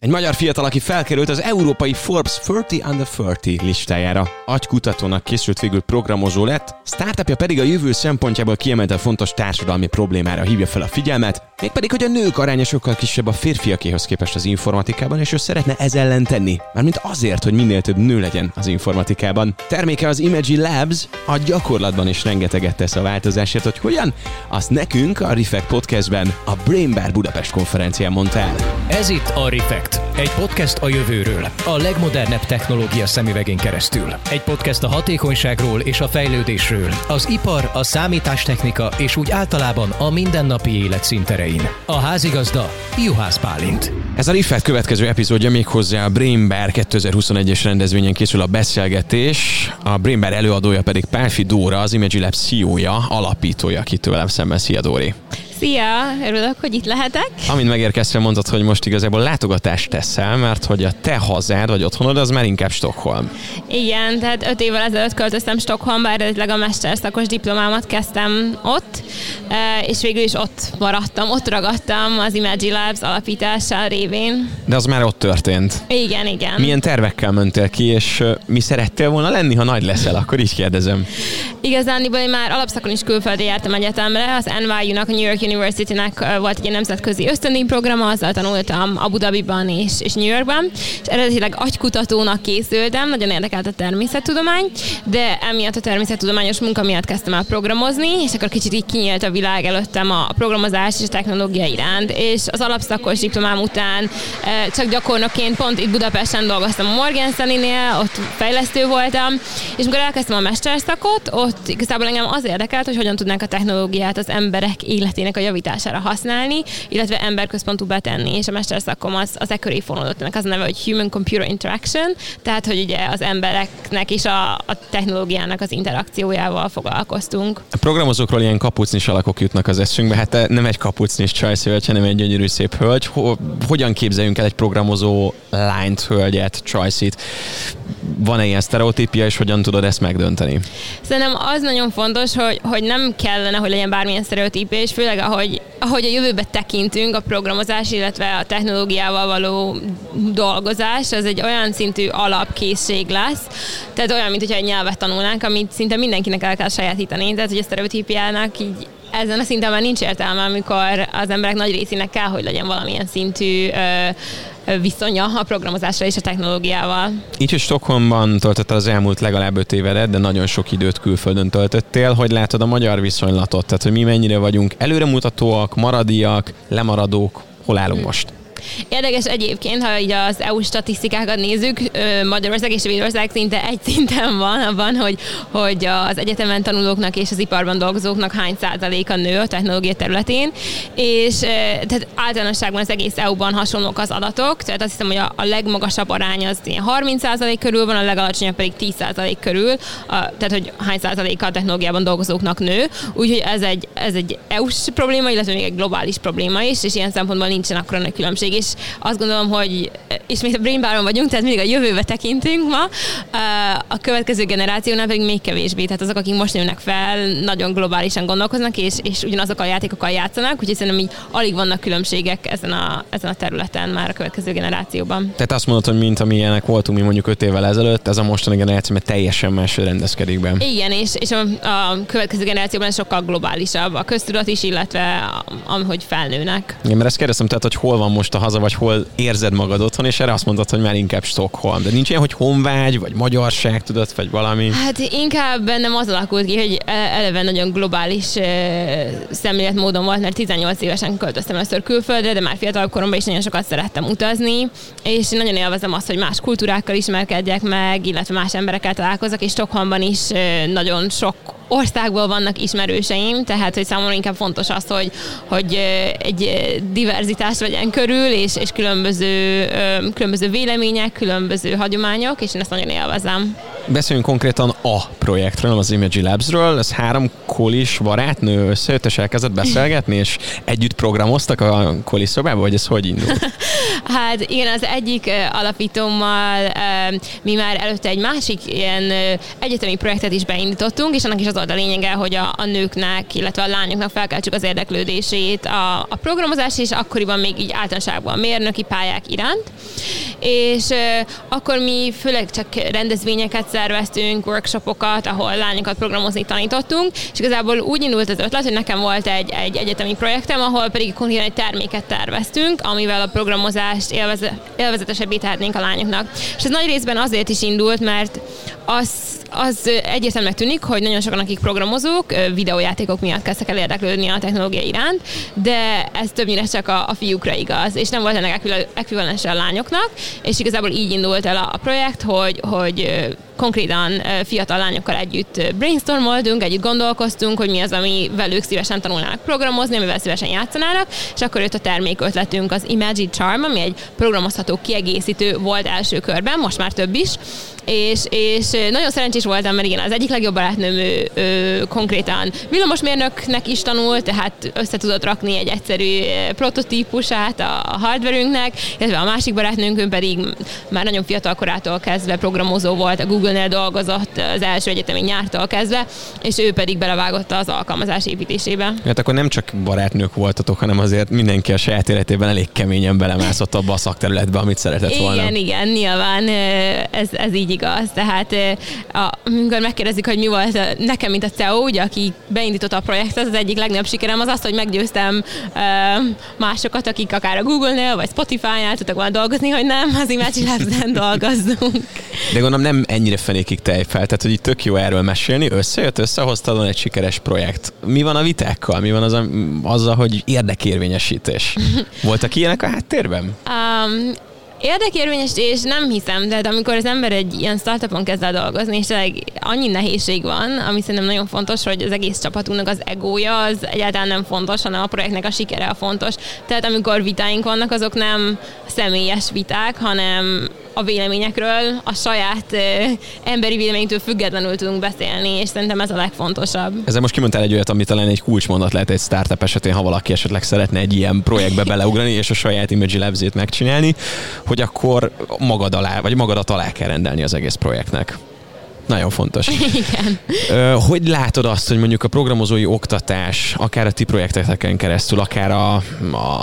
Egy magyar fiatal, aki felkerült az európai Forbes 30 Under 30 listájára. Agykutatónak készült végül programozó lett, startupja pedig a jövő szempontjából kiemelte fontos társadalmi problémára hívja fel a figyelmet, mégpedig, hogy a nők aránya sokkal kisebb a férfiakéhoz képest az informatikában, és ő szeretne ez ellen tenni, mármint azért, hogy minél több nő legyen az informatikában. Terméke az Imagi Labs, a gyakorlatban is rengeteget tesz a változásért, hogy hogyan, azt nekünk a Refect Podcastben a Brain Bar Budapest konferencián mondta el. Ez itt a Refect Projekt. Egy podcast a jövőről, a legmodernebb technológia szemüvegén keresztül. Egy podcast a hatékonyságról és a fejlődésről, az ipar, a számítástechnika és úgy általában a mindennapi élet szinterein. A házigazda Juhász Pálint. Ez a Riffet következő epizódja még hozzá a Brain Bar 2021-es rendezvényen készül a beszélgetés. A Brain Bar előadója pedig Pálfi Dóra, az Image Lab CEO-ja, alapítója, aki tőlem szemben. Szia Dóri! Szia! Örülök, hogy itt lehetek. Amint megérkeztem, mondtad, hogy most igazából látogatást teszel, mert hogy a te hazád vagy otthonod az már inkább Stockholm. Igen, tehát öt évvel ezelőtt költöztem Stockholmba, eredetileg a mesterszakos diplomámat kezdtem ott, eh, és végül is ott maradtam, ott ragadtam az Imagi Labs alapítása révén. De az már ott történt. Igen, igen. Milyen tervekkel mentél ki, és mi szerettél volna lenni, ha nagy leszel, akkor így kérdezem. Igazán, én már alapszakon is külföldre jártam egyetemre, az NYU-nak, a New York University-nek volt egy nemzetközi ösztöndíj programa, azzal tanultam Abu Dhabiban és, és New Yorkban, és eredetileg agykutatónak készültem, nagyon érdekelt a természettudomány, de emiatt a természettudományos munka miatt kezdtem el programozni, és akkor kicsit így kinyílt a világ előttem a programozás és a technológia iránt, és az alapszakos diplomám után csak gyakornokként pont itt Budapesten dolgoztam a Morgan Stanley-nél, ott fejlesztő voltam, és amikor elkezdtem a mesterszakot, ott igazából engem az érdekelt, hogy hogyan tudnánk a technológiát az emberek életének a javítására használni, illetve emberközpontú betenni, és a mesterszakom az, az e köré fonódott, ennek az a neve, hogy Human Computer Interaction, tehát hogy ugye az embereknek és a, a technológiának az interakciójával foglalkoztunk. A programozókról ilyen kapucnis alakok jutnak az eszünkbe, hát nem egy kapucnis csajszövölgy, hanem egy gyönyörű szép hölgy. Hogyan képzeljünk el egy programozó lányt, hölgyet, csajszit? Van-e ilyen sztereotípia, és hogyan tudod ezt megdönteni? Szerintem az nagyon fontos, hogy, hogy nem kellene, hogy legyen bármilyen sztereotípia, és főleg ahogy, ahogy a jövőbe tekintünk, a programozás, illetve a technológiával való dolgozás, az egy olyan szintű alapkészség lesz, tehát olyan, mint hogyha egy nyelvet tanulnánk, amit szinte mindenkinek el kell sajátítani, tehát hogy a sztereotípiának így ezen a szinten már nincs értelme, amikor az emberek nagy részének kell, hogy legyen valamilyen szintű ö, viszonya a programozásra és a technológiával. Így, hogy Stockholmban töltötted az elmúlt legalább öt évedet, de nagyon sok időt külföldön töltöttél. Hogy látod a magyar viszonylatot? Tehát, hogy mi mennyire vagyunk előremutatóak, maradiak, lemaradók? Hol állunk most? Érdekes egyébként, ha így az EU statisztikákat nézzük, Magyarország és Svédország szinte egy szinten van abban, hogy, hogy az egyetemen tanulóknak és az iparban dolgozóknak hány százaléka nő a technológia területén, és tehát általánosságban az egész EU-ban hasonlók az adatok, tehát azt hiszem, hogy a, a legmagasabb arány az 30 százalék körül van, a legalacsonyabb pedig 10 százalék körül, a, tehát hogy hány százaléka a technológiában dolgozóknak nő, úgyhogy ez egy, ez egy EU-s probléma, illetve még egy globális probléma is, és ilyen szempontból nincsen akkor nagy különbség és azt gondolom, hogy ismét a brain baron vagyunk, tehát mindig a jövőbe tekintünk ma, a következő generációnál pedig még kevésbé, tehát azok, akik most nőnek fel, nagyon globálisan gondolkoznak, és, és ugyanazok a játékokkal játszanak, úgyhogy szerintem így alig vannak különbségek ezen a, ezen a területen már a következő generációban. Tehát azt mondod, hogy mint amilyenek voltunk mi mondjuk öt évvel ezelőtt, ez a mostani generáció mert teljesen más rendezkedik be. Igen, és, és a, a következő generációban sokkal globálisabb a köztudat is, illetve ahogy felnőnek. Igen, mert ezt kérdeztem, tehát, hogy hol van most a haza, vagy hol érzed magad otthon, és erre azt mondtad, hogy már inkább Stockholm. De nincs ilyen, hogy honvágy, vagy magyarság, tudod, vagy valami? Hát inkább bennem az alakult ki, hogy e- eleve nagyon globális szemléletmódon volt, mert 18 évesen költöztem először külföldre, de már fiatal koromban is nagyon sokat szerettem utazni, és nagyon élvezem azt, hogy más kultúrákkal ismerkedjek meg, illetve más emberekkel találkozok, és Stockholmban is nagyon sok országból vannak ismerőseim, tehát hogy számomra inkább fontos az, hogy, hogy egy diverzitás legyen körül, és, és különböző, különböző vélemények, különböző hagyományok, és én ezt nagyon élvezem. Beszéljünk konkrétan a projektről, az Imagi Labsről. Ez három kolis barátnő összejött és elkezdett beszélgetni, és együtt programoztak a kolis szobába, vagy ez hogy indult? Hát igen, az egyik alapítómmal mi már előtte egy másik ilyen egyetemi projektet is beindítottunk, és annak is az volt a lényege, hogy a, a nőknek, illetve a lányoknak felkeltsük az érdeklődését a, a programozás, és akkoriban még így általánosságban mérnöki pályák iránt. És akkor mi főleg csak rendezvényeket szerveztünk, workshopokat, ahol lányokat programozni tanítottunk, és igazából úgy indult az ötlet, hogy nekem volt egy, egy egyetemi projektem, ahol pedig konkrétan egy terméket terveztünk, amivel a programozást élveze, élvezetesebbé tehetnénk a lányoknak. És ez nagy részben azért is indult, mert az, az egyértelműen tűnik, hogy nagyon sokan, akik programozók, videójátékok miatt kezdtek el érdeklődni a technológia iránt, de ez többnyire csak a, a fiúkra igaz, és nem volt ennek ekvivalens a lányoknak, és igazából így indult el a, a projekt, hogy, hogy konkrétan fiatal lányokkal együtt brainstormoltunk, együtt gondolkoztunk, hogy mi az, ami velük szívesen tanulnának programozni, amivel szívesen játszanának, és akkor jött a termék ötletünk, az Imagine Charm, ami egy programozható kiegészítő volt első körben, most már több is, és, és nagyon szerencsés voltam, mert igen, az egyik legjobb barátnőm ő, ő konkrétan villamosmérnöknek is tanult, tehát össze tudott rakni egy egyszerű prototípusát a, hardverünknek, illetve a másik barátnőnkön pedig már nagyon fiatal korától kezdve programozó volt, a Google-nél dolgozott az első egyetemi nyártól kezdve, és ő pedig belevágott az alkalmazás építésébe. Hát akkor nem csak barátnők voltatok, hanem azért mindenki a saját életében elég keményen belemászott abba a szakterületbe, amit szeretett volna. Igen, igen, nyilván ez, ez így igaz. Tehát a, amikor megkérdezik, hogy mi volt nekem, mint a CEO, ugye, aki beindította a projektet, az egyik legnagyobb sikerem az az, hogy meggyőztem másokat, akik akár a Google-nél vagy Spotify-nál tudtak volna dolgozni, hogy nem, az Imagine Labs-en dolgozzunk. De gondolom nem ennyire fenékig tejfel, tehát hogy itt tök jó erről mesélni, összejött, összehoztad egy sikeres projekt. Mi van a vitákkal? Mi van az a, azzal, hogy érdekérvényesítés? Voltak ilyenek a háttérben? Um, Érdekérvényesítés nem hiszem, de amikor az ember egy ilyen startupon kezd el dolgozni, és annyi nehézség van, ami szerintem nagyon fontos, hogy az egész csapatunknak az egója az egyáltalán nem fontos, hanem a projektnek a sikere a fontos. Tehát amikor vitáink vannak, azok nem személyes viták, hanem a véleményekről, a saját emberi véleménytől függetlenül tudunk beszélni, és szerintem ez a legfontosabb. Ezzel most kimondtál egy olyat, ami talán egy kulcsmondat lehet egy startup esetén, ha valaki esetleg szeretne egy ilyen projektbe beleugrani, és a saját Image labs megcsinálni, hogy akkor magad alá, vagy magadat alá kell rendelni az egész projektnek. Nagyon fontos. Igen. Hogy látod azt, hogy mondjuk a programozói oktatás, akár a ti projekteteken keresztül, akár a,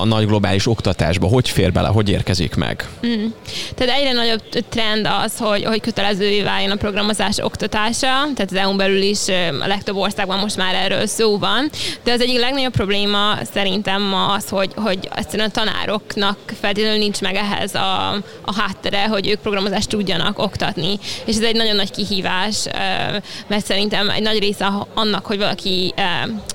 a nagy globális oktatásba, hogy fér bele, hogy érkezik meg? Mm. Tehát egyre nagyobb trend az, hogy, hogy kötelezővé váljon a programozás oktatása, tehát az EU-n belül is a legtöbb országban most már erről szó van, de az egyik legnagyobb probléma szerintem ma az, hogy, hogy egyszerűen a tanároknak feltétlenül nincs meg ehhez a, a háttere, hogy ők programozást tudjanak oktatni, és ez egy nagyon nagy kihívás kihívás, mert szerintem egy nagy része annak, hogy valaki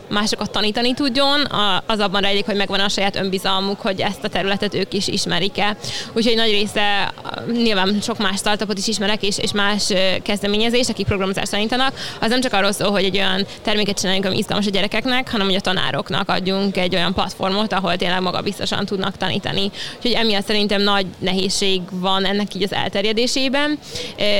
másokat tanítani tudjon, az abban rejlik, hogy megvan a saját önbizalmuk, hogy ezt a területet ők is ismerik-e. Úgyhogy nagy része, nyilván sok más startupot is ismerek, és, és más kezdeményezés, akik programozást tanítanak, az nem csak arról szól, hogy egy olyan terméket csináljunk, ami izgalmas a gyerekeknek, hanem hogy a tanároknak adjunk egy olyan platformot, ahol tényleg maga biztosan tudnak tanítani. Úgyhogy emiatt szerintem nagy nehézség van ennek így az elterjedésében.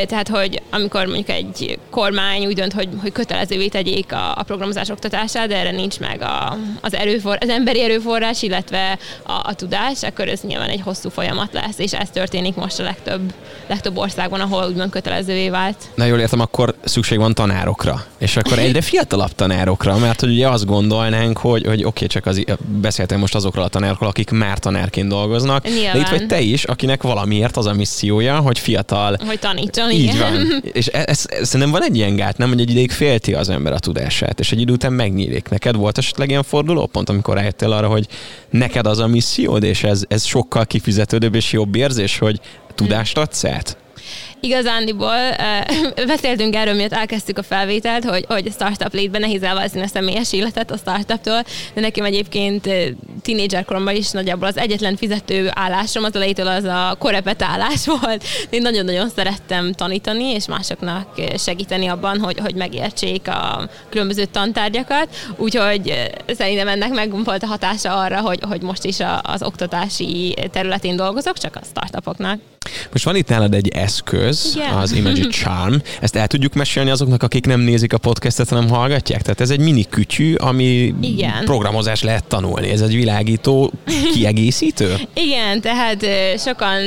Tehát, hogy amikor mondjuk egy kormány úgy dönt, hogy, hogy kötelezővé tegyék a, a programozás oktatását, de erre nincs meg a, az, erőfor, az emberi erőforrás, illetve a, a tudás, akkor ez nyilván egy hosszú folyamat lesz, és ez történik most a legtöbb, legtöbb országban, ahol úgymond kötelezővé vált. Na jól értem, akkor szükség van tanárokra, és akkor egyre fiatalabb tanárokra, mert hogy ugye azt gondolnánk, hogy, hogy oké, okay, csak az, beszéltem most azokról a tanárokról, akik már tanárként dolgoznak, nyilván. de itt vagy te is, akinek valamiért az a missziója, hogy fiatal... Hogy tanítson, Így igen. van. És ez, ez, szerintem van egy ilyen gát, nem, hogy egy ideig félti az ember a tudását, és egy idő után megnyílik. Neked volt esetleg ilyen fordulópont, amikor rájöttél arra, hogy neked az a missziód, és ez, ez sokkal kifizetődőbb és jobb érzés, hogy tudást adsz át? Igazándiból beszéltünk erről, miatt elkezdtük a felvételt, hogy, hogy a startup létben nehéz elvázni a személyes életet a startuptól, de nekem egyébként tínédzser koromban is nagyjából az egyetlen fizető állásom az elejétől az a korepet állás volt. Én nagyon-nagyon szerettem tanítani, és másoknak segíteni abban, hogy, hogy megértsék a különböző tantárgyakat, úgyhogy szerintem ennek meg volt a hatása arra, hogy, hogy most is az oktatási területén dolgozok, csak a startupoknak. Most van itt nálad egy eszköz, Igen. az Imagine Charm. Ezt el tudjuk mesélni azoknak, akik nem nézik a podcastet, hanem hallgatják? Tehát ez egy mini kütyű, ami Igen. programozás lehet tanulni. Ez egy világító kiegészítő? Igen, tehát sokan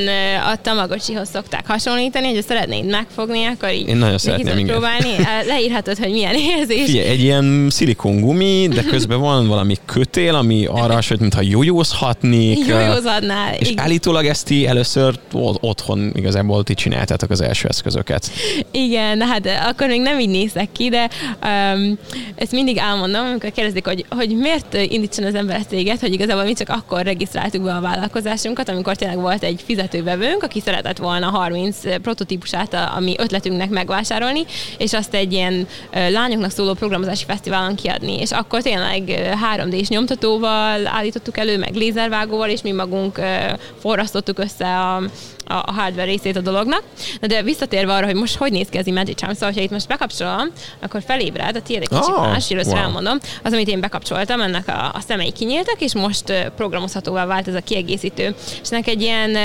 a Tamagotchihoz szokták hasonlítani, hogy szeretnéd megfogni, akkor így Én nagyon szeretném, igen. próbálni. Leírhatod, hogy milyen érzés. Figyelj, egy ilyen szilikongumi, de közben van valami kötél, ami arra hasonlít, mintha jójózhatnék. Jójózadnál. És Igen. állítólag ezt ti először otthon igazából ti csináltátok az első eszközöket. Igen, hát akkor még nem így nézek ki, de um, ezt mindig elmondom, amikor kérdezik, hogy, hogy miért indítson az ember céget, hogy igazából mi csak akkor regisztráltuk be a vállalkozásunkat, amikor tényleg volt egy fizetővevőnk, aki szeretett volna 30 prototípusát a, a mi ötletünknek megvásárolni, és azt egy ilyen lányoknak szóló programozási fesztiválon kiadni. És akkor tényleg ö, 3D-s nyomtatóval állítottuk elő, meg lézervágóval, és mi magunk forrasztottuk össze a, a, a hardware részét a dolognak. Na de visszatérve arra, hogy most hogy néz ki az Magic Charm, szóval, ha itt most bekapcsolom, akkor felébred, a tiéd egy kicsit Oh, más, először wow. elmondom. Az, amit én bekapcsoltam, ennek a, a szemei kinyíltak, és most programozhatóvá vált ez a kiegészítő. És ennek egy ilyen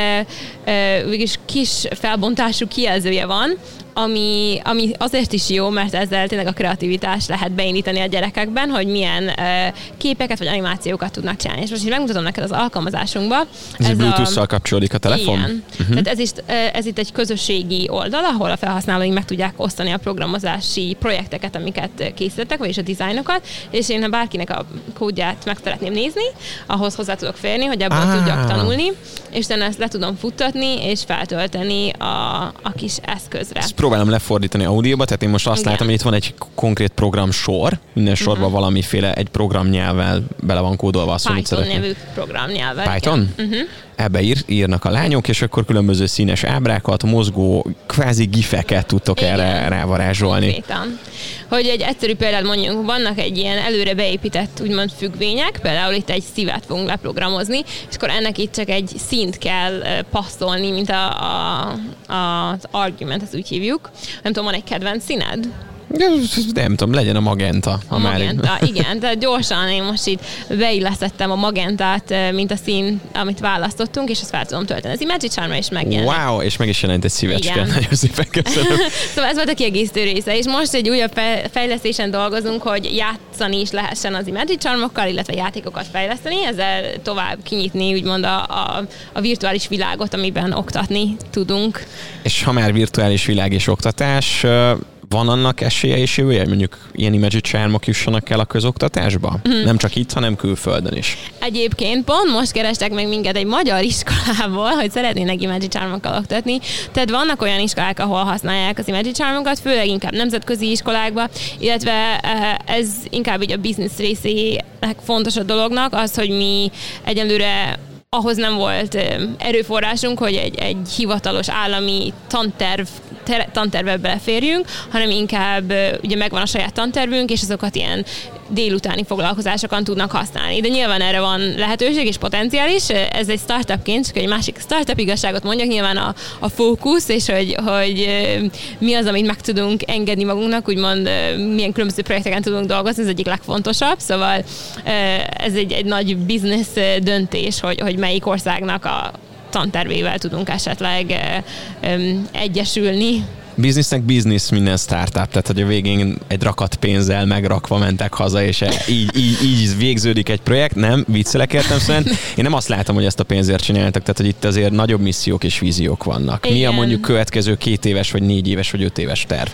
végülis kis felbontású kijelzője van, ami, ami azért is jó, mert ezzel tényleg a kreativitást lehet beindítani a gyerekekben, hogy milyen uh, képeket vagy animációkat tudnak csinálni. És most így megmutatom neked az alkalmazásunkba. Ez, ez Bluetooth-szal kapcsolódik a telefon? Igen. Uh-huh. Tehát ez, is, ez itt egy közösségi oldal, ahol a felhasználóink meg tudják osztani a programozási projekteket, amiket készítettek, vagyis a dizájnokat, és én ha bárkinek a kódját meg szeretném nézni, ahhoz hozzá tudok férni, hogy ebből Ah. tudjak tanulni, és utána ezt le tudom futtatni, és feltölteni a, a kis eszközre. Ezt próbálom lefordítani audióba, tehát én most azt Igen. látom, hogy itt van egy konkrét program sor, minden sorban Mhm. valamiféle egy programnyelvvel bele van kódolva azt, Python nevű programnyelven. Python? Uh-huh. Ebbe ír, írnak a lányok, és akkor különböző színes ábrákat, mozgó, kvázi gifeket tudtok Igen. erre rávarázsolni. Konkrétan. Hogy egy egyszerű példát mondjunk, vannak egy ilyen előre beépített úgymond függvények, például itt egy szívet fogunk leprogramozni, és akkor ennek itt csak egy színt kell passzolni, mint a, a, a, az argument, ezt úgy hívjuk. Nem tudom, van egy kedvenc színed? Nem tudom, legyen a magenta. A már magenta, igen, tehát gyorsan én most itt beillesztettem a magentát, ö, mint a szín, amit választottunk, és ezt fel tudom tölteni. Ez Magic Charmra is megjelenik. Wow, és meg is jelent egy szívecske. Igen. Nagyon szépen köszönöm. szóval ez volt a kiegészítő része, és most egy újabb fe- fejlesztésen dolgozunk, hogy játszani is lehessen az Magic Charmokkal, illetve játékokat fejleszteni, ezzel tovább kinyitni úgymond a, a, a virtuális világot, amiben oktatni tudunk. És ha már virtuális világ és oktatás, van annak esélye és jövője, hogy mondjuk ilyen charmok jussanak el a közoktatásba? Mhm. Nem csak itt, hanem külföldön is. Egyébként pont most kerestek meg minket egy magyar iskolából, hogy szeretnének Imagine Charmokkal oktatni. Tehát vannak olyan iskolák, ahol használják az Imagine Charmokat, főleg inkább nemzetközi iskolákba, illetve eh, ez inkább így a business részének fontos a dolognak, az, hogy mi egyelőre ahhoz nem volt ö, erőforrásunk, hogy egy, egy hivatalos állami tanterv ter- tantervbe beleférjünk, hanem inkább ugye megvan a saját tantervünk, és azokat ilyen délutáni foglalkozásokon tudnak használni. De nyilván erre van lehetőség és potenciál is. Ez egy startupként, csak egy másik startup igazságot mondjak, nyilván a, a fókusz, és hogy, hogy mi az, amit meg tudunk engedni magunknak, úgymond milyen különböző projekteken tudunk dolgozni, ez egyik legfontosabb. Szóval ez egy, egy nagy ö, döntés, hogy, hogy melyik országnak a tantervével tudunk esetleg egyesülni. Businessnek business minden startup, tehát hogy a végén egy rakat pénzzel megrakva mentek haza, és e- így, így, így végződik egy projekt. Nem, viccelek értem szerint. Én nem azt látom, hogy ezt a pénzért csináltak, tehát hogy itt azért nagyobb missziók és víziók vannak. Mi a Igen. mondjuk következő két éves, vagy négy éves, vagy öt éves terv?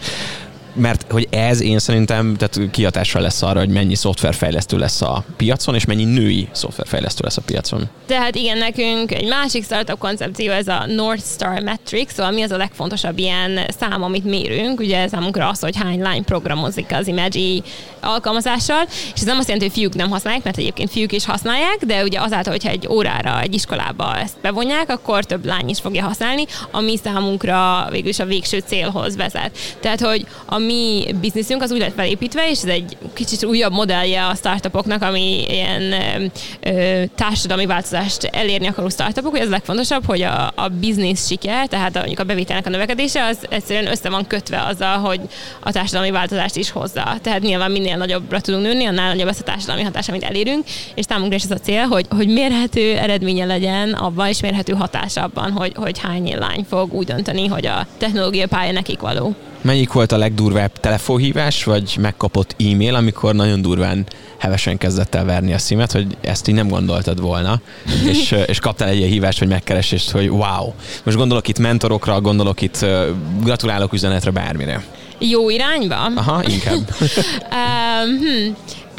Mert hogy ez én szerintem tehát kihatással lesz arra, hogy mennyi szoftverfejlesztő lesz a piacon, és mennyi női szoftverfejlesztő lesz a piacon. Tehát igen, nekünk egy másik startup koncepció, ez a North Star Metric, szóval mi az a legfontosabb ilyen szám, amit mérünk, ugye számunkra az, hogy hány lány programozik az Imagi alkalmazással, és ez nem azt jelenti, hogy fiúk nem használják, mert egyébként fiúk is használják, de ugye azáltal, hogyha egy órára egy iskolába ezt bevonják, akkor több lány is fogja használni, ami számunkra végül is a végső célhoz vezet. Tehát, hogy a mi bizniszünk az úgy lett felépítve, és ez egy kicsit újabb modellje a startupoknak, ami ilyen ö, társadalmi változást elérni akaró startupok, hogy ez a legfontosabb, hogy a, a biznisz siker, tehát mondjuk a bevételnek a növekedése, az egyszerűen össze van kötve azzal, hogy a társadalmi változást is hozza. Tehát nyilván minél nagyobbra tudunk nőni, annál nagyobb lesz a társadalmi hatás, amit elérünk, és számunkra is ez a cél, hogy, hogy mérhető eredménye legyen abban, és mérhető hatása abban, hogy, hogy hány lány fog úgy dönteni, hogy a technológia pálya nekik való. Melyik volt a legdurvább telefonhívás, vagy megkapott e-mail, amikor nagyon durván hevesen kezdett el verni a szímet, hogy ezt így nem gondoltad volna, és, és kaptál egy ilyen hívást, vagy megkeresést, hogy wow. Most gondolok itt mentorokra, gondolok itt gratulálok üzenetre, bármire. Jó irányba? Aha, inkább. um, hm.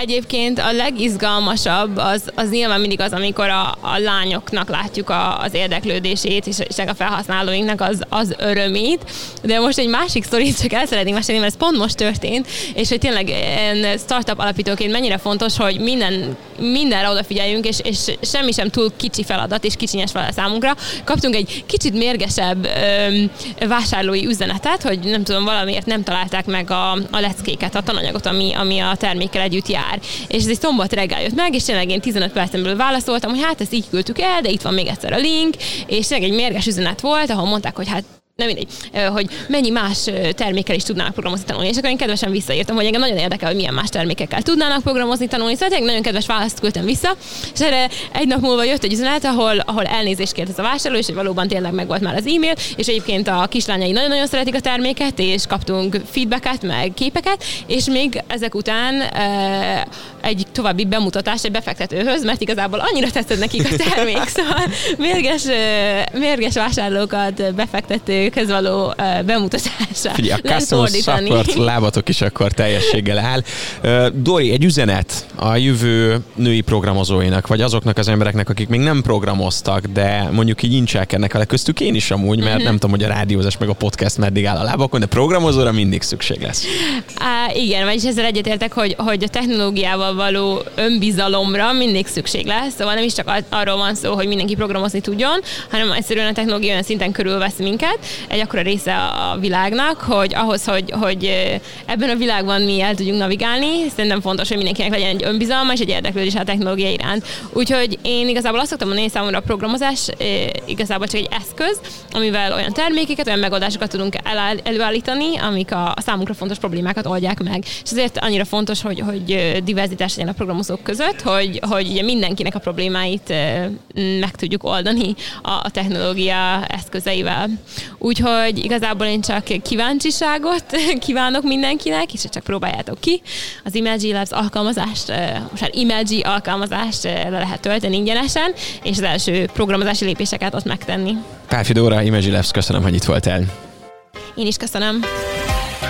Egyébként a legizgalmasabb az, az nyilván mindig az, amikor a, a lányoknak látjuk a, az érdeklődését, és, és a felhasználóinknak az, az örömét. De most egy másik sztorit csak el szeretnénk mesélni, mert ez pont most történt, és hogy tényleg startup alapítóként mennyire fontos, hogy minden, mindenre odafigyeljünk, és, és semmi sem túl kicsi feladat, és kicsinyes feladat számunkra. Kaptunk egy kicsit mérgesebb ö, vásárlói üzenetet, hogy nem tudom, valamiért nem találták meg a, a leckéket, a tananyagot, ami, ami a termékkel együtt jár. És ez egy szombat reggel jött meg, és tényleg én 15 percen belül válaszoltam, hogy hát ezt így küldtük el, de itt van még egyszer a link, és tényleg egy mérges üzenet volt, ahol mondták, hogy hát nem mindegy, hogy mennyi más termékkel is tudnának programozni tanulni. És akkor én kedvesen visszaírtam, hogy engem nagyon érdekel, hogy milyen más termékekkel tudnának programozni tanulni. Szóval nagyon kedves választ küldtem vissza, és erre egy nap múlva jött egy üzenet, ahol, ahol elnézést kért ez a vásárló, és hogy valóban tényleg meg volt már az e-mail, és egyébként a kislányai nagyon-nagyon szeretik a terméket, és kaptunk feedbacket, meg képeket, és még ezek után egy további bemutatás egy befektetőhöz, mert igazából annyira tetszett nekik a termék, szóval mérges, mérges vásárlókat befektetők termékhez való bemutatása. Figyelj, a customer support lábatok is akkor teljességgel áll. Dori, egy üzenet a jövő női programozóinak, vagy azoknak az embereknek, akik még nem programoztak, de mondjuk így incselkednek vele, köztük én is amúgy, mert uh-huh. nem tudom, hogy a rádiózás meg a podcast meddig áll a lábakon, de programozóra mindig szükség lesz. Uh, igen, vagyis ezzel egyetértek, hogy, hogy a technológiával való önbizalomra mindig szükség lesz, szóval nem is csak arról van szó, hogy mindenki programozni tudjon, hanem egyszerűen a technológia olyan szinten körülvesz minket, egy akkora része a világnak, hogy ahhoz, hogy, hogy ebben a világban mi el tudjunk navigálni, szerintem fontos, hogy mindenkinek legyen egy önbizalma és egy érdeklődés a technológia iránt. Úgyhogy én igazából azt szoktam mondani, hogy számomra a programozás igazából csak egy eszköz, amivel olyan termékeket, olyan megoldásokat tudunk előállítani, amik a, számunkra fontos problémákat oldják meg. És ezért annyira fontos, hogy, hogy diverzitás legyen a programozók között, hogy, hogy ugye mindenkinek a problémáit meg tudjuk oldani a technológia eszközeivel. Úgyhogy igazából én csak kíváncsiságot kívánok mindenkinek, és csak próbáljátok ki. Az Imagi Labs alkalmazást, most már Imagi alkalmazást le lehet tölteni ingyenesen, és az első programozási lépéseket ott megtenni. Pálfi Dóra, Imagi Labs, köszönöm, hogy itt voltál. Én is köszönöm.